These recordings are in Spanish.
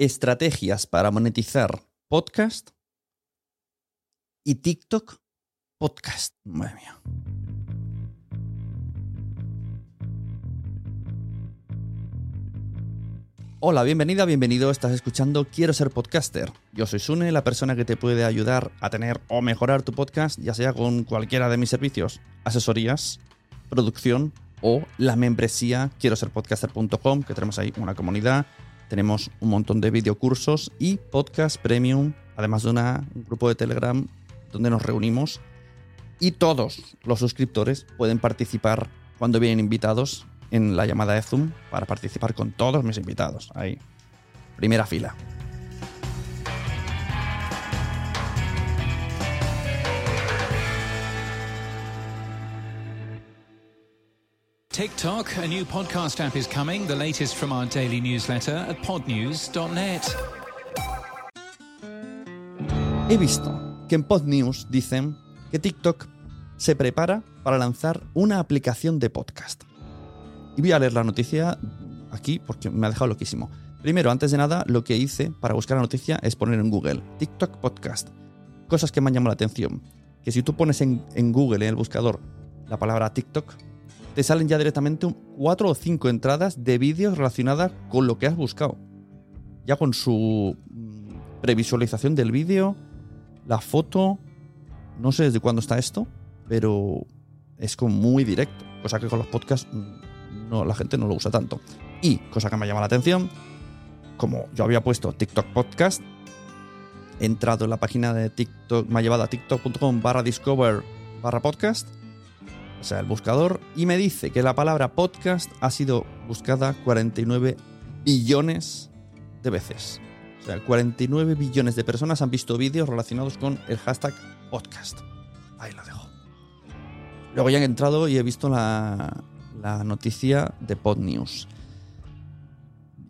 Estrategias para monetizar podcast y TikTok podcast. Hola, bienvenida, bienvenido. Estás escuchando Quiero ser podcaster. Yo soy Sune, la persona que te puede ayudar a tener o mejorar tu podcast, ya sea con cualquiera de mis servicios, asesorías, producción o la membresía quiero ser podcaster.com, que tenemos ahí una comunidad, tenemos un montón de videocursos y podcast premium, además de una, un grupo de Telegram donde nos reunimos y todos los suscriptores pueden participar cuando vienen invitados en la llamada de Zoom para participar con todos mis invitados. Ahí, primera fila. TikTok, a new podcast app is coming, the latest from our daily newsletter at podnews.net. He visto que en PodNews dicen que TikTok se prepara para lanzar una aplicación de podcast. Y voy a leer la noticia aquí porque me ha dejado loquísimo. Primero, antes de nada, lo que hice para buscar la noticia es poner en Google TikTok Podcast. Cosas que me han llamado la atención. Que si tú pones en, en Google, en el buscador, la palabra TikTok, te salen ya directamente cuatro o cinco entradas de vídeos relacionadas con lo que has buscado. Ya con su mm, previsualización del vídeo, la foto. No sé desde cuándo está esto, pero es como muy directo. Cosa que con los podcasts mm, no, la gente no lo usa tanto. Y, cosa que me llama la atención, como yo había puesto TikTok Podcast, he entrado en la página de TikTok, me ha llevado a tiktok.com barra discover barra podcast, o sea, el buscador, y me dice que la palabra podcast ha sido buscada 49 billones de veces. O sea, 49 billones de personas han visto vídeos relacionados con el hashtag podcast. Ahí lo dejo. Luego ya he entrado y he visto la, la noticia de PodNews.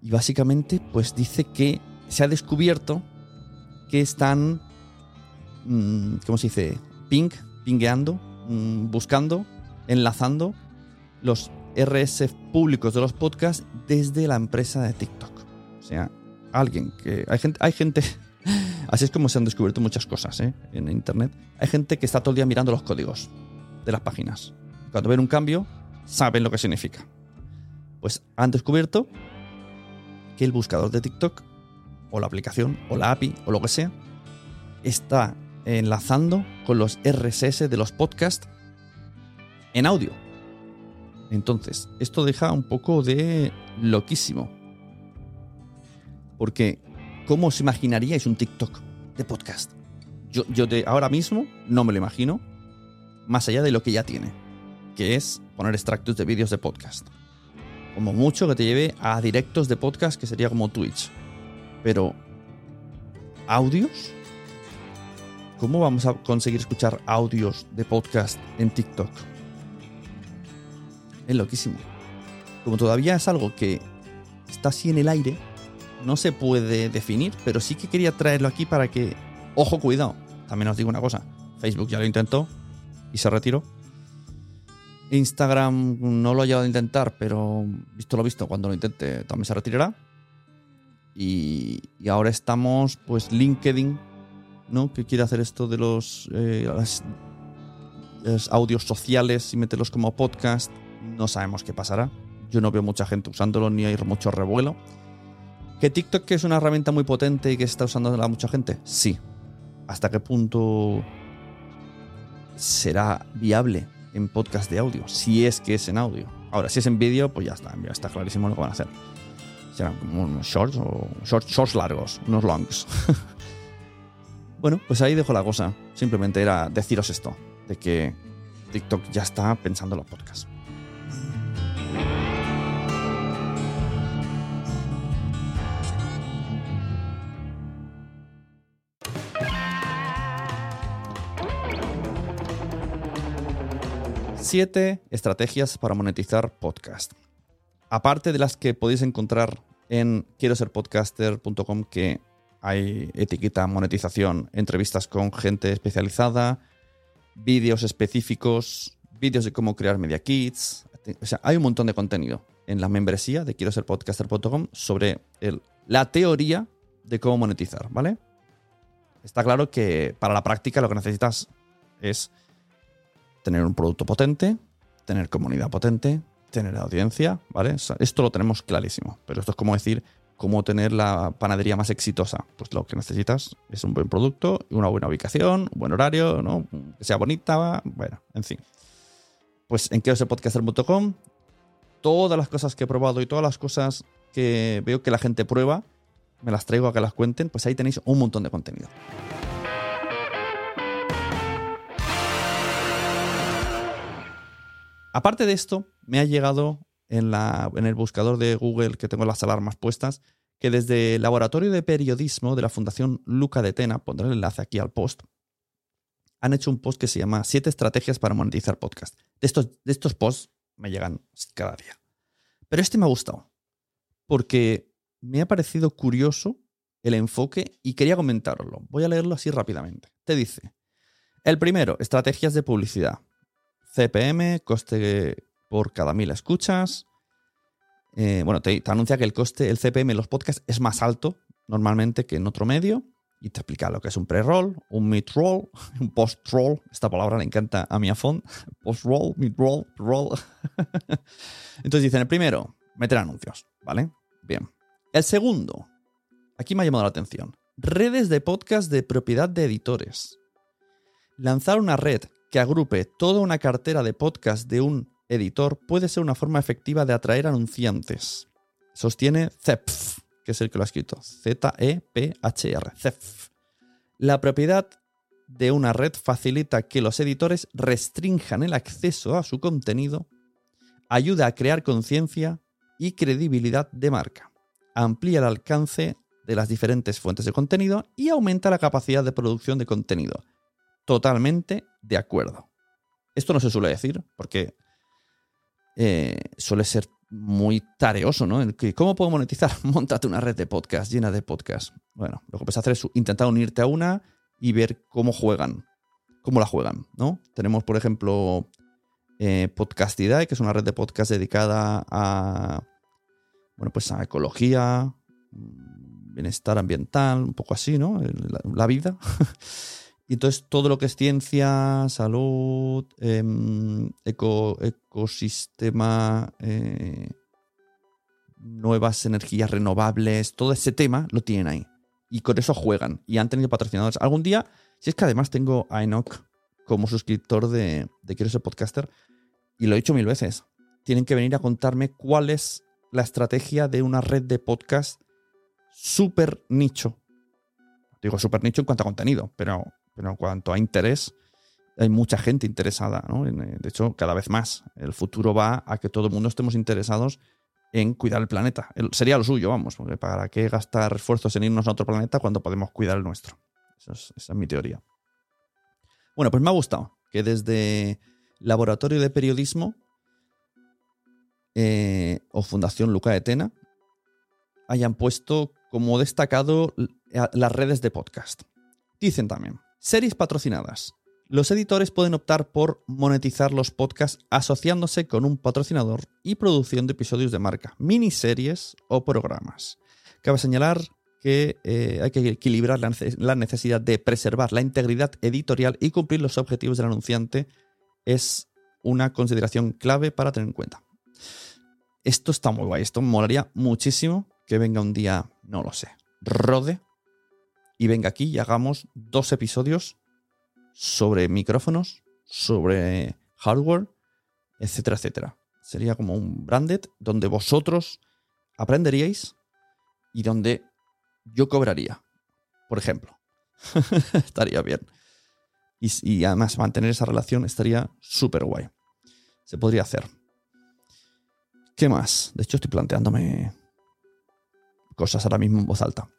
Y básicamente, pues dice que se ha descubierto que están, mm, ¿cómo se dice? Ping, pingueando, mm, buscando, enlazando los RS públicos de los podcasts desde la empresa de TikTok. O sea, alguien que... Hay gente... Hay gente así es como se han descubierto muchas cosas ¿eh? en Internet. Hay gente que está todo el día mirando los códigos de las páginas. Cuando ven un cambio, saben lo que significa. Pues han descubierto que el buscador de TikTok, o la aplicación, o la API, o lo que sea, está enlazando con los RSS de los podcasts en audio. Entonces, esto deja un poco de loquísimo. Porque, ¿cómo os imaginaríais un TikTok de podcast? Yo, yo de ahora mismo no me lo imagino, más allá de lo que ya tiene, que es poner extractos de vídeos de podcast. Como mucho que te lleve a directos de podcast, que sería como Twitch. Pero, ¿audios? ¿Cómo vamos a conseguir escuchar audios de podcast en TikTok? Es loquísimo. Como todavía es algo que está así en el aire, no se puede definir, pero sí que quería traerlo aquí para que, ojo, cuidado. También os digo una cosa, Facebook ya lo intentó y se retiró. Instagram no lo ha llegado a intentar, pero visto lo visto, cuando lo intente también se retirará. Y, ahora estamos, pues, LinkedIn, ¿no? Que quiere hacer esto de los, eh, los audios sociales y meterlos como podcast. No sabemos qué pasará. Yo no veo mucha gente usándolo ni hay mucho revuelo. ¿Que TikTok es una herramienta muy potente y que está usando la mucha gente? Sí. ¿Hasta qué punto será viable en podcast de audio? Si es que es en audio. Ahora, si es en vídeo, pues ya está, está clarísimo lo que van a hacer. Serán como unos shorts o shorts, shorts largos, unos longs. bueno, pues ahí dejo la cosa. Simplemente era deciros esto, de que TikTok ya está pensando en los podcasts. Siete estrategias para monetizar podcast. Aparte de las que podéis encontrar en quiero ser podcaster.com, que hay etiqueta monetización, entrevistas con gente especializada, vídeos específicos, vídeos de cómo crear media kits. O sea, hay un montón de contenido en la membresía de quiero ser podcaster.com sobre el- la teoría de cómo monetizar, ¿vale? Está claro que para la práctica lo que necesitas es tener un producto potente, tener comunidad potente, tener audiencia, ¿vale? Esto lo tenemos clarísimo. Pero esto es como decir cómo tener la panadería más exitosa. Pues lo que necesitas es un buen producto, una buena ubicación, un buen horario, ¿no? Que sea bonita, bueno, en fin. Pues en querosepodcaster.com todas las cosas que he probado y todas las cosas que veo que la gente prueba, me las traigo a que las cuenten, pues ahí tenéis un montón de contenido. Aparte de esto, me ha llegado en, el buscador de Google que tengo las alarmas puestas, que desde el Laboratorio de Periodismo de la Fundación Luca de Tena, pondré el enlace aquí al post, han hecho un post que se llama Siete estrategias para monetizar podcast. De estos, de estos posts me llegan cada día. Pero este me ha gustado, porque me ha parecido curioso el enfoque y quería comentároslo. Voy a leerlo así rápidamente. Te dice, el primero, estrategias de publicidad. CPM, coste por cada mil escuchas. Eh, bueno, te, te anuncia que el coste, el CPM en los podcasts es más alto normalmente que en otro medio. Y te explica lo que es un pre-roll, un mid-roll, un post-roll. Esta palabra le encanta a mi afón. Post-roll, mid-roll, roll. Entonces dicen, el primero, meter anuncios, ¿vale? Bien. El segundo, aquí me ha llamado la atención. Redes de podcast de propiedad de editores. Lanzar una red que agrupe toda una cartera de podcast de un editor puede ser una forma efectiva de atraer anunciantes. Sostiene Zepf, que es el que lo ha escrito. Z-E-P-H-R. Zepf. La propiedad de una red facilita que los editores restrinjan el acceso a su contenido, ayuda a crear conciencia y credibilidad de marca, amplía el alcance de las diferentes fuentes de contenido y aumenta la capacidad de producción de contenido. Totalmente de acuerdo. Esto no se suele decir porque eh, suele ser muy tareoso, ¿no? ¿Cómo puedo monetizar? Montate una red de podcast llena de podcasts. Bueno, lo que puedes hacer es intentar unirte a una y ver cómo juegan, cómo la juegan, ¿no? Tenemos, por ejemplo, eh, Podcastidae, que es una red de podcast dedicada a, bueno, pues a ecología, bienestar ambiental, un poco así, ¿no? La vida. Y entonces todo lo que es ciencia, salud, eco, ecosistema, eh, nuevas energías renovables, todo ese tema lo tienen ahí. Y con eso juegan. Y han tenido patrocinadores. Algún día, si es que además tengo a Enoch como suscriptor de, de Quiero ser podcaster, y lo he dicho mil veces, tienen que venir a contarme cuál es la estrategia de una red de podcast súper nicho. Digo súper nicho en cuanto a contenido, pero pero en cuanto a interés, hay mucha gente interesada, ¿no? De hecho, cada vez más. El futuro va a que todo el mundo estemos interesados en cuidar el planeta. Sería lo suyo, vamos, porque ¿para qué gastar esfuerzos en irnos a otro planeta cuando podemos cuidar el nuestro? Es, esa es mi teoría. Bueno, pues me ha gustado que desde Laboratorio de Periodismo eh, o Fundación Luca de Tena hayan puesto como destacado las redes de podcast. Dicen también, series patrocinadas. Los editores pueden optar por monetizar los podcasts asociándose con un patrocinador y produciendo episodios de marca, miniseries o programas. Cabe señalar que eh, hay que equilibrar la necesidad de preservar la integridad editorial y cumplir los objetivos del anunciante. Es una consideración clave para tener en cuenta. Esto está muy guay, esto molaría muchísimo que venga un día, no lo sé, rode y venga aquí y hagamos dos episodios sobre micrófonos, sobre hardware, etcétera, etcétera. Sería como un branded donde vosotros aprenderíais y donde yo cobraría, por ejemplo. estaría bien. Y, además mantener esa relación estaría súper guay. Se podría hacer. ¿Qué más? De hecho, estoy planteándome cosas ahora mismo en voz alta.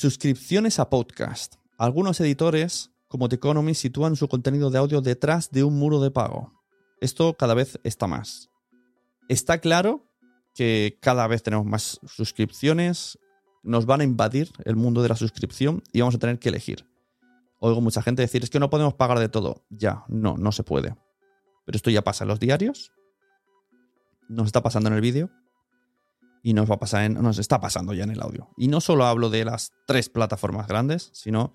Suscripciones a podcast. Algunos editores, como The Economy, sitúan su contenido de audio detrás de un muro de pago. Esto cada vez está más. Está claro que cada vez tenemos más suscripciones, nos van a invadir el mundo de la suscripción y vamos a tener que elegir. Oigo mucha gente decir, es que no podemos pagar de todo. Ya, no, no se puede. Pero esto ya pasa en los diarios, nos está pasando en el vídeo y nos va a pasar en, nos está pasando ya en el audio. Y no solo hablo de las tres plataformas grandes, sino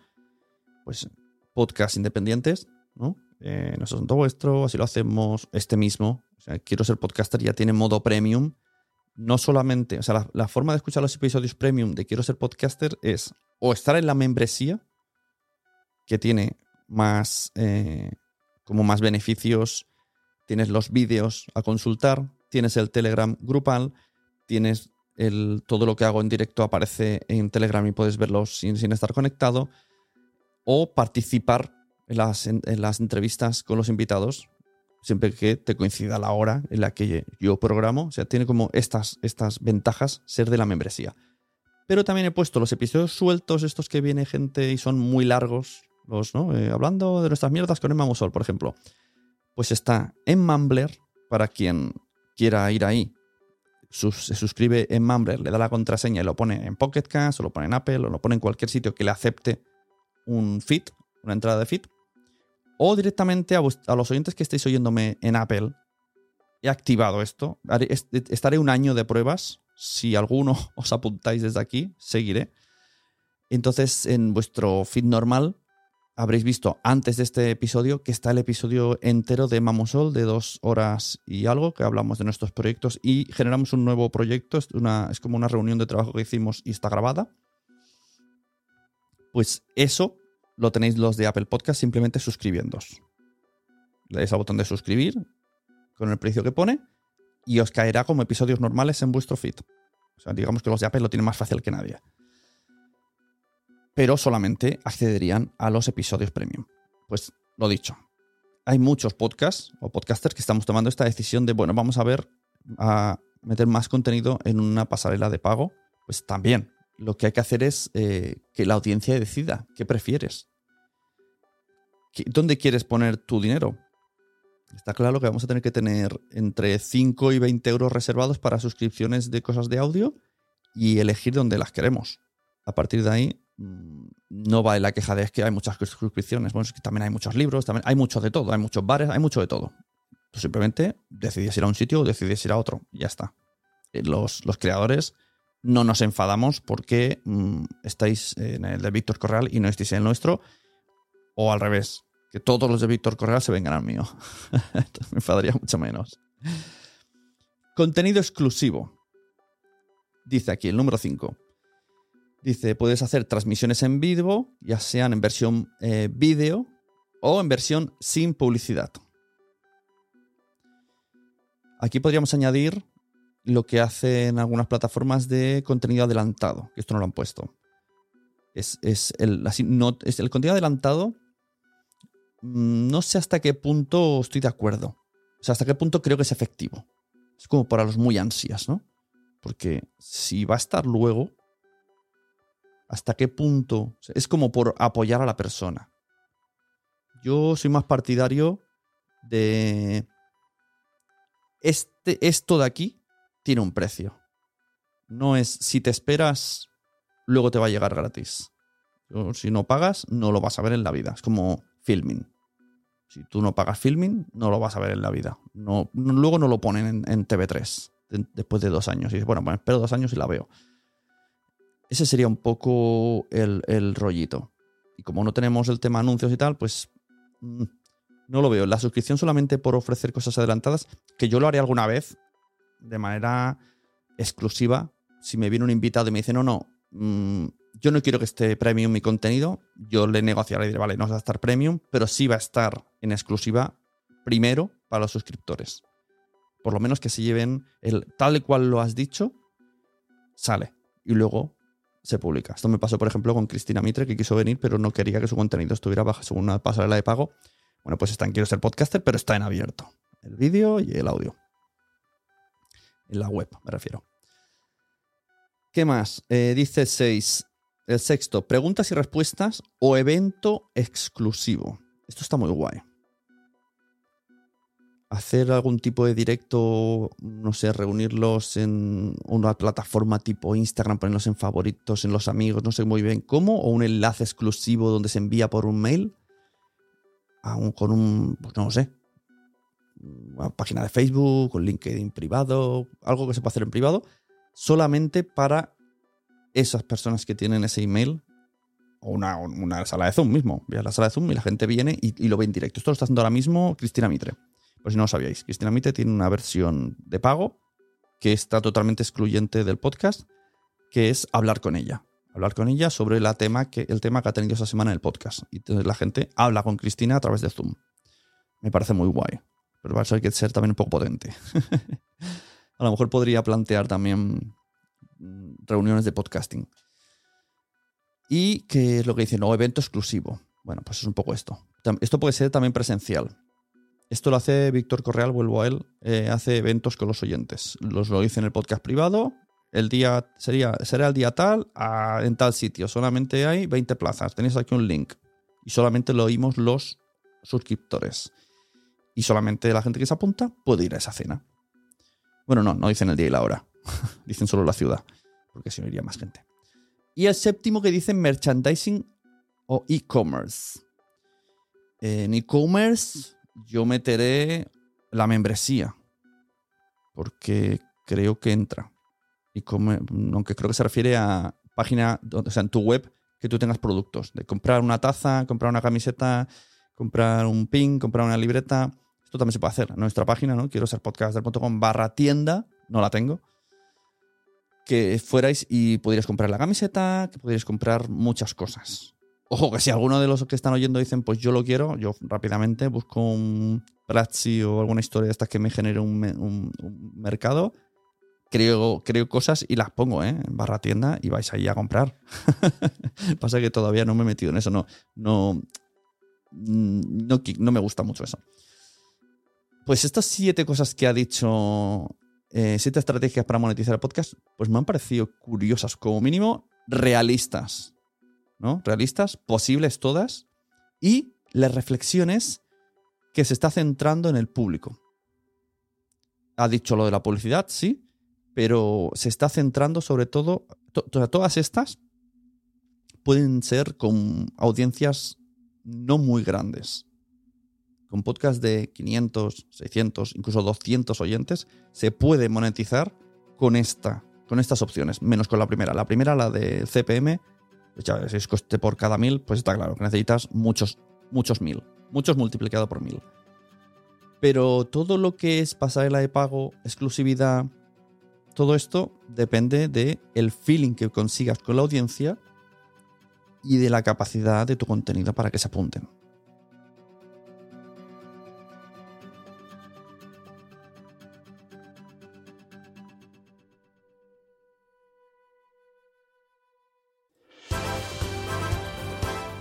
pues podcasts independientes, ¿no? Eh, no asunto vuestro, así lo hacemos este mismo. O sea, quiero ser podcaster ya tiene modo premium. No solamente, o sea, la, forma de escuchar los episodios premium de quiero ser podcaster es o estar en la membresía, que tiene más, eh, como más beneficios, tienes los vídeos a consultar, tienes el Telegram grupal, tienes el, todo lo que hago en directo aparece en Telegram y puedes verlo sin, estar conectado, o participar en las, en, las, entrevistas con los invitados, siempre que te coincida la hora en la que yo programo. O sea, tiene como estas, estas ventajas ser de la membresía. Pero también he puesto los episodios sueltos, estos que viene gente y son muy largos, los, ¿no? Eh, hablando de nuestras mierdas con Emma Musol, por ejemplo. Pues está en Mumbler, para quien quiera ir ahí, se suscribe en Mumbler, le da la contraseña y lo pone en Pocket Cast, o lo pone en Apple, o lo pone en cualquier sitio que le acepte un feed, una entrada de feed, o directamente a, los oyentes que estéis oyéndome en Apple, he activado esto. estaré un año de pruebas. Si alguno os apuntáis desde aquí, seguiré. Entonces, en vuestro feed normal habréis visto antes de este episodio que está el episodio entero de Mamosol de dos horas y algo, que hablamos de nuestros proyectos y generamos un nuevo proyecto. Es, una, es como una reunión de trabajo que hicimos y está grabada. Pues eso lo tenéis los de Apple Podcast simplemente suscribiéndos. Le dais al botón de suscribir con el precio que pone y os caerá como episodios normales en vuestro feed. O sea, digamos que los de Apple lo tienen más fácil que nadie pero solamente accederían a los episodios premium. Pues lo dicho, hay muchos podcasts o podcasters que estamos tomando esta decisión de, bueno, vamos a ver, a meter más contenido en una pasarela de pago. Pues también lo que hay que hacer es eh, que la audiencia decida qué prefieres. ¿Dónde quieres poner tu dinero? Está claro que vamos a tener que tener entre 5 y 20 euros reservados para suscripciones de cosas de audio y elegir dónde las queremos. A partir de ahí, no va en la queja de es que hay muchas suscripciones, bueno, es que también hay muchos libros, también hay mucho de todo, hay muchos bares, hay mucho de todo. Tú simplemente decidís ir a un sitio o decidís ir a otro, ya está. Eh, los, los creadores no nos enfadamos porque mm, estáis en el de Víctor Correal y no estáis en el nuestro, o al revés, que todos los de Víctor Correal se vengan al mío. me enfadaría mucho menos. Contenido exclusivo. Dice aquí el número 5. Dice, puedes hacer transmisiones en vivo, ya sean en versión eh, vídeo o en versión sin publicidad. Aquí podríamos añadir lo que hacen algunas plataformas de contenido adelantado, que esto no lo han puesto. Es, el, no, es el contenido adelantado. Mm, no sé hasta qué punto estoy de acuerdo. O sea, hasta qué punto creo que es efectivo. Es como para los muy ansias, ¿no? Porque si va a estar luego, hasta qué punto es como por apoyar a la persona. Yo soy más partidario de este, esto de aquí tiene un precio. No es si te esperas luego te va a llegar gratis. Si no pagas, no lo vas a ver en la vida. Es como filming. Si tú no pagas filming, no lo vas a ver en la vida. No, luego no lo ponen en, TV3 después de dos años. Y dices, bueno, pues espero dos años y la veo. Ese sería un poco el, el rollito. Y como no tenemos el tema anuncios y tal, pues mm, no lo veo. La suscripción solamente por ofrecer cosas adelantadas, que yo lo haré alguna vez de manera exclusiva. Si me viene un invitado y me dice, no, no, mm, yo no quiero que esté premium mi contenido, yo le negociaré y diré, vale, no va a estar premium, pero sí va a estar en exclusiva primero para los suscriptores. Por lo menos que se lleven el tal y cual lo has dicho, sale. Y luego se publica. Esto me pasó, por ejemplo, con Cristina Mitre, que quiso venir, pero no quería que su contenido estuviera bajo una pasarela de pago. Bueno, pues está Quiero ser podcaster, pero está en abierto. El vídeo y el audio. En la web, me refiero. ¿Qué más? Eh, dice 6. El sexto, preguntas y respuestas o evento exclusivo. Esto está muy guay. Hacer algún tipo de directo, no sé, reunirlos en una plataforma tipo Instagram, ponerlos en favoritos, en los amigos, no sé muy bien cómo, o un enlace exclusivo donde se envía por un mail, con un, pues no sé, una página de Facebook, un LinkedIn privado, algo que se pueda hacer en privado, solamente para esas personas que tienen ese email o una, sala de Zoom mismo. Veas la sala de Zoom y la gente viene y, lo ve en directo. Esto lo está haciendo ahora mismo Cristina Mitre. Por si no lo sabíais, Cristina Mitre tiene una versión de pago que está totalmente excluyente del podcast, que es hablar con ella. Hablar con ella sobre la tema que, el tema que ha tenido esa semana en el podcast. Y entonces la gente habla con Cristina a través de Zoom. Me parece muy guay. Pero va a ser que ser también un poco potente. a lo mejor podría plantear también Mm, reuniones de podcasting. Y que es lo que dicen, no, evento exclusivo. Bueno, pues es un poco esto. Esto puede ser también presencial. Esto lo hace Víctor Correal, vuelvo a él, eh, hace eventos con los oyentes. Los lo dice en el podcast privado. El día sería, será el día tal en tal sitio. Solamente hay 20 plazas. Tenéis aquí un link. Y solamente lo oímos los suscriptores. Y solamente la gente que se apunta puede ir a esa cena. Bueno, no, no dicen el día y la hora. dicen solo la ciudad, porque si no iría más gente. Y el séptimo que dicen merchandising o e-commerce. En e-commerce yo meteré la membresía, porque creo que entra. aunque creo que se refiere a página, o sea, en tu web, que tú tengas productos. De comprar una taza, comprar una camiseta, comprar un pin, comprar una libreta. Esto también se puede hacer en nuestra página, ¿no? Quiero ser podcaster.com barra tienda, no la tengo que fuerais y pudierais comprar la camiseta, que pudierais comprar muchas cosas. Ojo, que si alguno de los que están oyendo dicen, pues yo lo quiero, yo rápidamente busco un Platzi o alguna historia de estas que me genere un, mercado, creo, creo cosas y las pongo ¿eh? en barra tienda y vais ahí a comprar. Pasa que todavía no me he metido en eso, no, no, no, no me gusta mucho eso. Pues estas siete cosas que ha dicho eh, siete estrategias para monetizar el podcast, pues me han parecido curiosas, como mínimo realistas. Realistas, posibles todas. Y las reflexiones que se está centrando en el público. Ha dicho lo de la publicidad, sí, pero se está centrando sobre todo. todas estas pueden ser con audiencias no muy grandes con podcast de 500, 600, incluso 200 oyentes, se puede monetizar con, esta, con estas opciones, menos con la primera. La primera, la de CPM, si es coste por cada mil, pues está claro que necesitas muchos, muchos mil, muchos multiplicado por mil. Pero todo lo que es pasarela de pago, exclusividad, todo esto depende de el feeling que consigas con la audiencia y de la capacidad de tu contenido para que se apunten.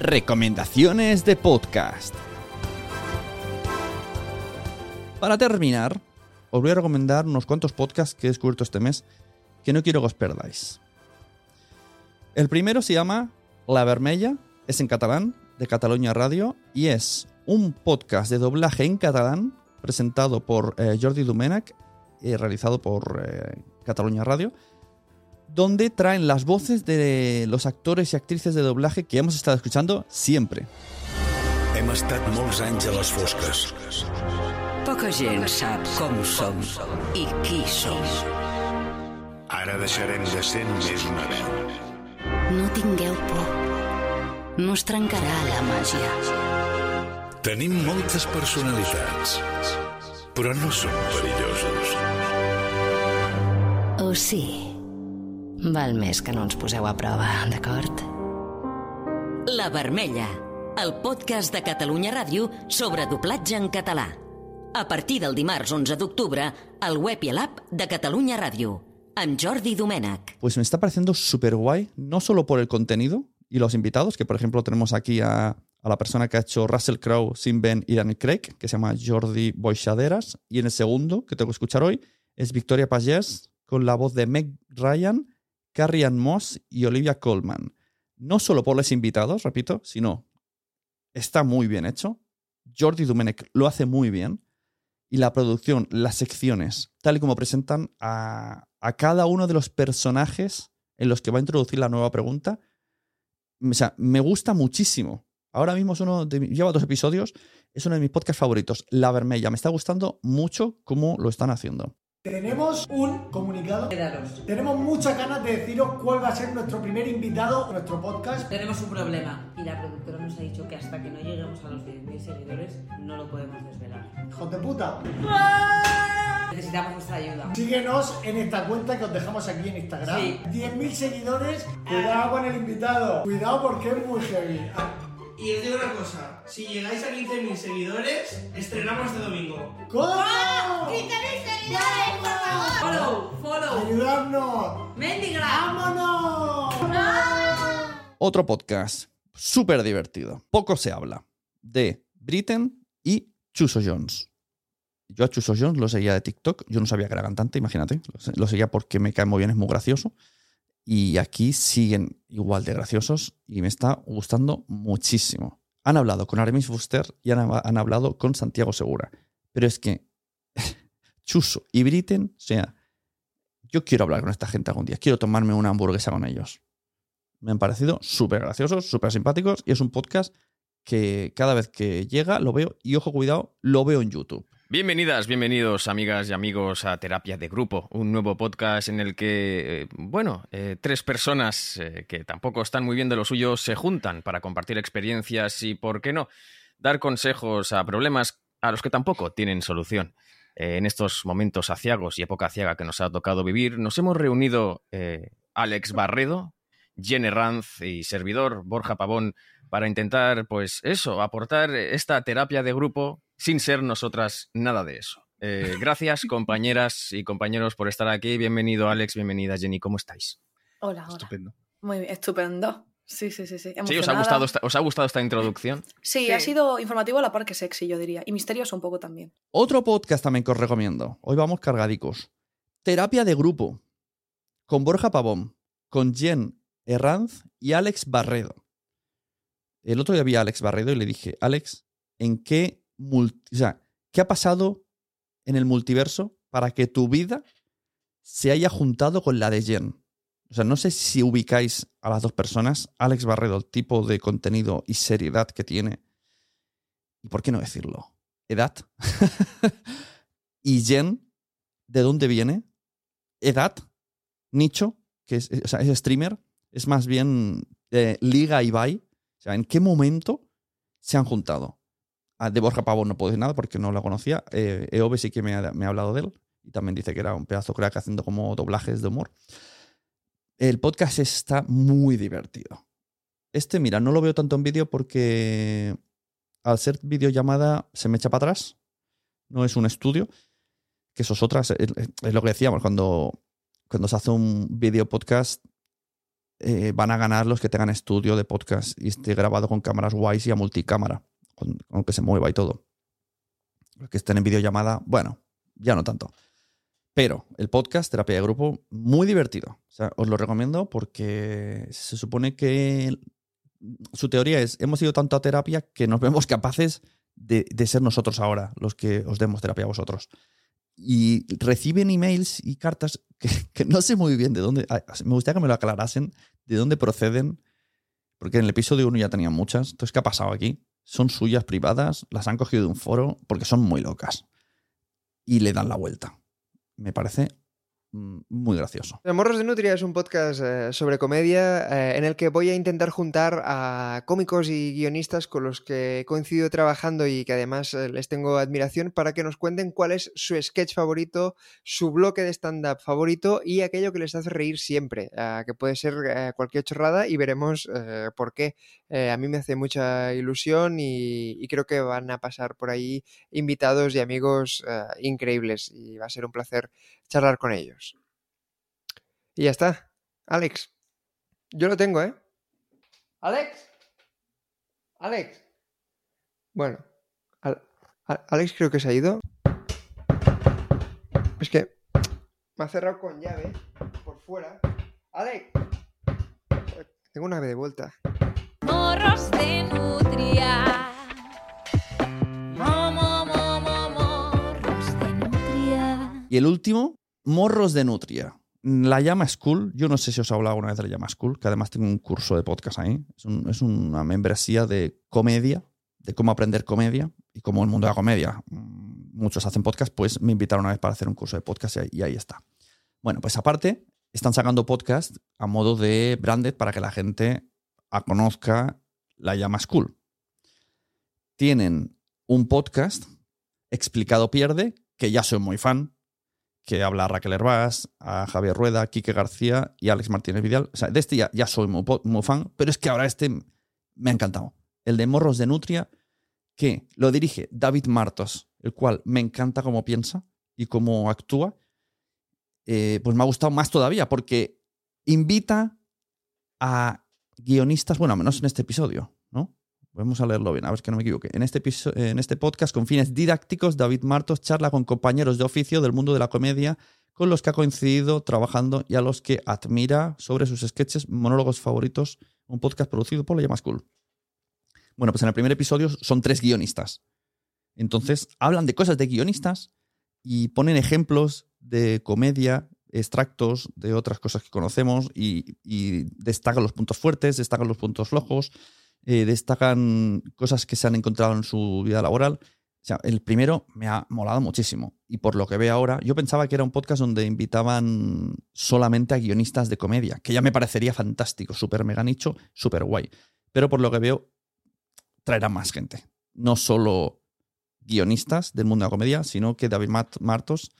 Recomendaciones de podcast. Para terminar, os voy a recomendar unos cuantos podcasts que he descubierto este mes que no quiero que os perdáis. El primero se llama La Vermella, es en catalán, de Cataluña Radio, y es un podcast de doblaje en catalán presentado por eh, Jordi Domènech y realizado por eh, Cataluña Radio donde traen las voces de los actores y actrices de doblaje que hemos estado escuchando siempre. Hem estat molts anys a les fosques. Poca gent sap com som i qui som. Ara deixarem de ser només una veu. No tingueu por. No es trencarà la màgia. Tenim moltes personalitats, però no som perillosos. O sí? Val més que no ens poseu a prova, d'acord? La Vermella, el podcast de Catalunya Ràdio sobre doblatge en català. A partir del dimarts 11 d'octubre, al web i a l'app de Catalunya Ràdio, amb Jordi Domènech. Pues me está pareciendo súper guay, no solo por el contenido y los invitados, que por ejemplo tenemos aquí a, a la persona que ha hecho Russell Crowe, Sin Ben y Daniel Craig, que se llama Jordi Boixaderas, y en el segundo, que tengo que escuchar hoy, es Victoria Pagés, con la voz de Meg Ryan, Carrie Ann Moss y Olivia Colman. No solo por los invitados, repito, sino está muy bien hecho. Jordi Domenech lo hace muy bien. Y la producción, las secciones, tal y como presentan a, a cada uno de los personajes en los que va a introducir la nueva pregunta, o sea, me gusta muchísimo. Ahora mismo es uno de, lleva dos episodios, es uno de mis podcasts favoritos, La Vermella. Me está gustando mucho cómo lo están haciendo. Tenemos un comunicado. Tenemos muchas ganas de deciros cuál va a ser nuestro primer invitado a nuestro podcast. Tenemos un problema y la productora nos ha dicho que hasta que no lleguemos a los 10.000 seguidores no lo podemos desvelar. Hijos de puta. Necesitamos vuestra ayuda. Síguenos en esta cuenta que os dejamos aquí en Instagram. Sí. 10.000 seguidores. Cuidado con el invitado. Cuidado porque es muy heavy. Ah, Y os digo una cosa, si llegáis a 15.000 seguidores, estrenamos este domingo. ¿Cómo? Follow, follow. ¡Ayudadnos! Mendigra. ¡Vámonos! Otro podcast súper divertido. Poco se habla de Britain y Chuso Jones. Yo a Chuso Jones lo seguía de TikTok. Yo no sabía que era cantante, imagínate. Lo seguía porque me cae muy bien, es muy gracioso. Y aquí siguen igual de graciosos y me está gustando muchísimo. Han hablado con Aramis Fuster y han, hablado con Santiago Segura. Pero es que Chuso y Britain, o sea, yo quiero hablar con esta gente algún día. Quiero tomarme una hamburguesa con ellos. Me han parecido súper graciosos, súper simpáticos y es un podcast que cada vez que llega lo veo y ojo cuidado, lo veo en YouTube. Bienvenidas, bienvenidos amigas y amigos a Terapia de Grupo, un nuevo podcast en el que, eh, bueno, eh, tres personas eh, que tampoco están muy bien de lo suyo se juntan para compartir experiencias y, ¿por qué no?, dar consejos a problemas a los que tampoco tienen solución. En estos momentos aciagos y época ciaga que nos ha tocado vivir, nos hemos reunido Alex Barredo, Jenny Ranz y servidor Borja Pavón para intentar, pues eso, aportar esta terapia de grupo sin ser nosotras nada de eso. Eh, gracias, compañeras y compañeros, por estar aquí. Bienvenido, Alex. Bienvenida, Jenny. ¿Cómo estáis? Hola, hola. Estupendo. Muy bien, estupendo. Sí, sí, sí, sí. ¿Sí? ¿Os ha, gustado esta, ¿Os ha gustado esta introducción? Sí, Sí. ha sido informativo a la par que sexy, yo diría. Y misterioso un poco también. Otro podcast también que os recomiendo. Hoy vamos cargadicos. Terapia de grupo. Con Borja Pavón, con Jen Herranz y Alex Barredo. El otro día vi a Alex Barredo y le dije, Alex, ¿en qué, ¿qué ha pasado en el multiverso para que tu vida se haya juntado con la de Jen? O sea, no sé si ubicáis a las dos personas. Alex Barredo, el tipo de contenido y seriedad que tiene. ¿Y por qué no decirlo? Edad. y Jen, ¿de dónde viene? Edad. Nicho, que es, o sea, es streamer. Es más bien eh, Liga Ibai. O sea, ¿en qué momento se han juntado? De Borja Pavón no puedo decir nada porque no la conocía. Eh, Eove sí que me ha, hablado de él. Y también dice que era un pedazo crack haciendo como doblajes de humor. El podcast está muy divertido. Este, mira, no lo veo tanto en vídeo porque al ser videollamada se me echa para atrás. No es un estudio. Que eso es otra. Es, lo que decíamos, cuando, cuando se hace un video podcast, eh, van a ganar los que tengan estudio de podcast y esté grabado con cámaras guays y a multicámara, aunque se mueva y todo. Los que estén en videollamada, bueno, ya no tanto. Pero el podcast, terapia de grupo, muy divertido. Os lo recomiendo porque se supone que su teoría es, hemos ido tanto a terapia que nos vemos capaces de, de ser nosotros ahora los que os demos terapia a vosotros. Y reciben emails y cartas que, que no sé muy bien de dónde. ah, Me gustaría que me lo aclarasen de dónde proceden. Porque en el episodio 1 ya tenían muchas. Entonces, ¿qué ha pasado aquí? Son suyas privadas, las han cogido de un foro porque son muy locas. Y le dan la vuelta. Me parece muy gracioso. Morros de Nutria es un podcast eh, sobre comedia eh, en el que voy a intentar juntar a cómicos y guionistas con los que he coincidido trabajando y que además eh, les tengo admiración para que nos cuenten cuál es su sketch favorito, su bloque de stand-up favorito y aquello que les hace reír siempre, que puede ser cualquier chorrada y veremos por qué. A mí me hace mucha ilusión y, creo que van a pasar por ahí invitados y amigos increíbles y va a ser un placer charlar con ellos. Y ya está. Alex. Yo lo tengo, ¿eh? Alex. Alex. Bueno. Al- Al- Alex creo que se ha ido. Es que me ha cerrado con llave por fuera. Alex. Tengo una ave de vuelta. Morros de nutria. Mo, morros de nutria. Y el último, Morros de Nutria. La Llama School, yo no sé si os he hablado alguna vez de la Llama School, que además tengo un curso de podcast ahí. Es, es una membresía de comedia, de cómo aprender comedia. Y como el mundo de la comedia, mm, muchos hacen podcast, pues me invitaron una vez para hacer un curso de podcast y ahí, está. Bueno, pues aparte, están sacando podcast a modo de branded para que la gente conozca la Llama School. Tienen un podcast, Explicado Pierde, que ya soy muy fan, que habla a Raquel Hervás, a Javier Rueda, Quique García y Alex Martínez Vidal. O sea, de este ya, soy muy, fan, pero es que ahora este me ha encantado. El de Morros de Nutria, que lo dirige David Martos, el cual me encanta cómo piensa y cómo actúa. Eh, pues me ha gustado más todavía, porque invita a guionistas, bueno, menos en este episodio. Vamos a leerlo bien, a ver que no me equivoque. En este, episo- en este podcast, con fines didácticos, David Martos charla con compañeros de oficio del mundo de la comedia con los que ha coincidido trabajando y a los que admira sobre sus sketches, monólogos favoritos, un podcast producido por La Llama School. Bueno, pues en el primer episodio son tres guionistas. Entonces, hablan de cosas de guionistas y ponen ejemplos de comedia, extractos de otras cosas que conocemos y, y destacan los puntos fuertes, destacan los puntos flojos, eh, destacan cosas que se han encontrado en su vida laboral. El primero me ha molado muchísimo. Y por lo que veo ahora, yo pensaba que era un podcast donde invitaban solamente a guionistas de comedia, que ya me parecería fantástico, súper mega nicho, súper guay. Pero por lo que veo, traerá más gente. No solo guionistas del mundo de la comedia, sino que David Mart- Martos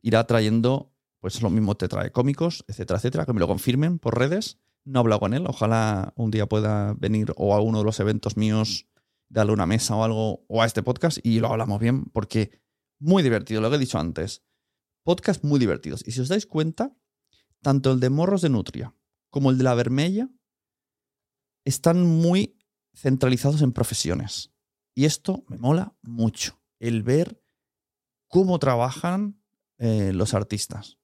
irá trayendo, pues lo mismo te trae cómicos, etcétera, etcétera, que me lo confirmen por redes. No he hablado con él, ojalá un día pueda venir o a uno de los eventos míos, darle una mesa o algo, o a este podcast y lo hablamos bien, porque muy divertido, lo que he dicho antes. Podcast muy divertidos. Y si os dais cuenta, tanto el de Morros de Nutria como el de La Vermella están muy centralizados en profesiones. Y esto me mola mucho, el ver cómo trabajan eh, los artistas.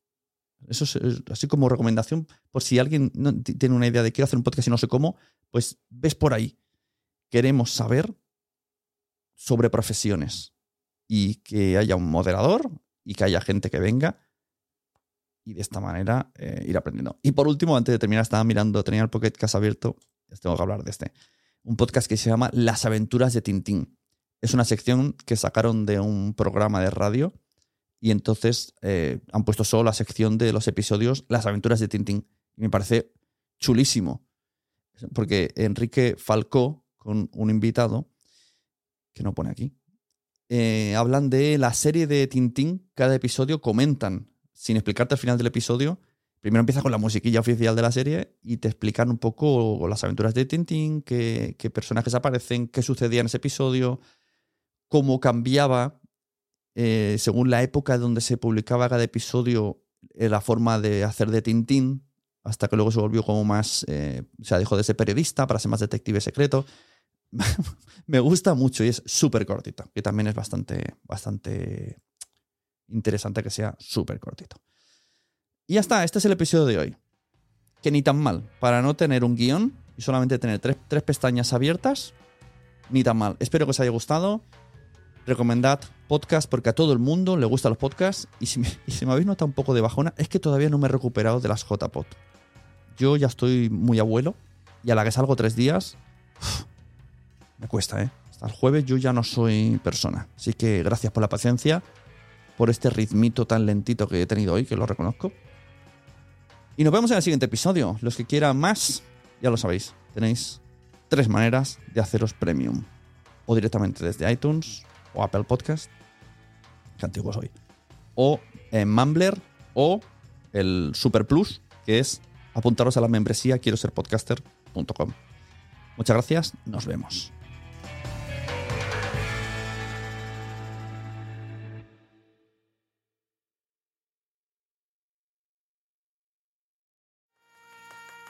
Eso es, así como recomendación, por si alguien no tiene una idea de quiero hacer un podcast y no sé cómo, pues ves por ahí. Queremos saber sobre profesiones y que haya un moderador y que haya gente que venga y de esta manera eh, ir aprendiendo. Y por último, antes de terminar, estaba mirando, tenía el Pocket Cast abierto, les tengo que hablar de este. Un podcast que se llama Las aventuras de Tintín. Es una sección que sacaron de un programa de radio y entonces eh, han puesto solo la sección de los episodios Las aventuras de Tintín. Me parece chulísimo. Porque Enrique Falcó, con un invitado, que no pone aquí, eh, hablan de la serie de Tintín. Cada episodio comentan, sin explicarte al final del episodio. Primero empieza con la musiquilla oficial de la serie y te explican un poco las aventuras de Tintín, qué, qué personajes aparecen, qué sucedía en ese episodio, cómo cambiaba eh, según la época donde se publicaba cada episodio la forma de hacer de Tintín, hasta que luego se volvió como más, eh, o sea, dejó de ser periodista para ser más detective secreto. Me gusta mucho y es súper cortito, que también es bastante, bastante interesante que sea súper cortito. Y ya está, este es el episodio de hoy. Que ni tan mal, para no tener un guion y solamente tener tres, tres pestañas abiertas, ni tan mal. Espero que os haya gustado. Recomendad podcast porque a todo el mundo le gustan los podcasts. Y si me, y si me habéis notado un poco de bajona, es que todavía no me he recuperado de las JPod. Yo ya estoy muy abuelo y a la que salgo tres días, me cuesta, ¿eh? Hasta el jueves yo ya no soy persona. Así que gracias por la paciencia, por este ritmito tan lentito que he tenido hoy, que lo reconozco. Y nos vemos en el siguiente episodio. Los que quieran más, ya lo sabéis. Tenéis tres maneras de haceros premium. O directamente desde iTunes o Apple Podcast. Qué antiguo soy. O en Mumbler o el Super Plus, que es apuntaros a la membresía quiero ser podcaster.com. Muchas gracias, nos vemos.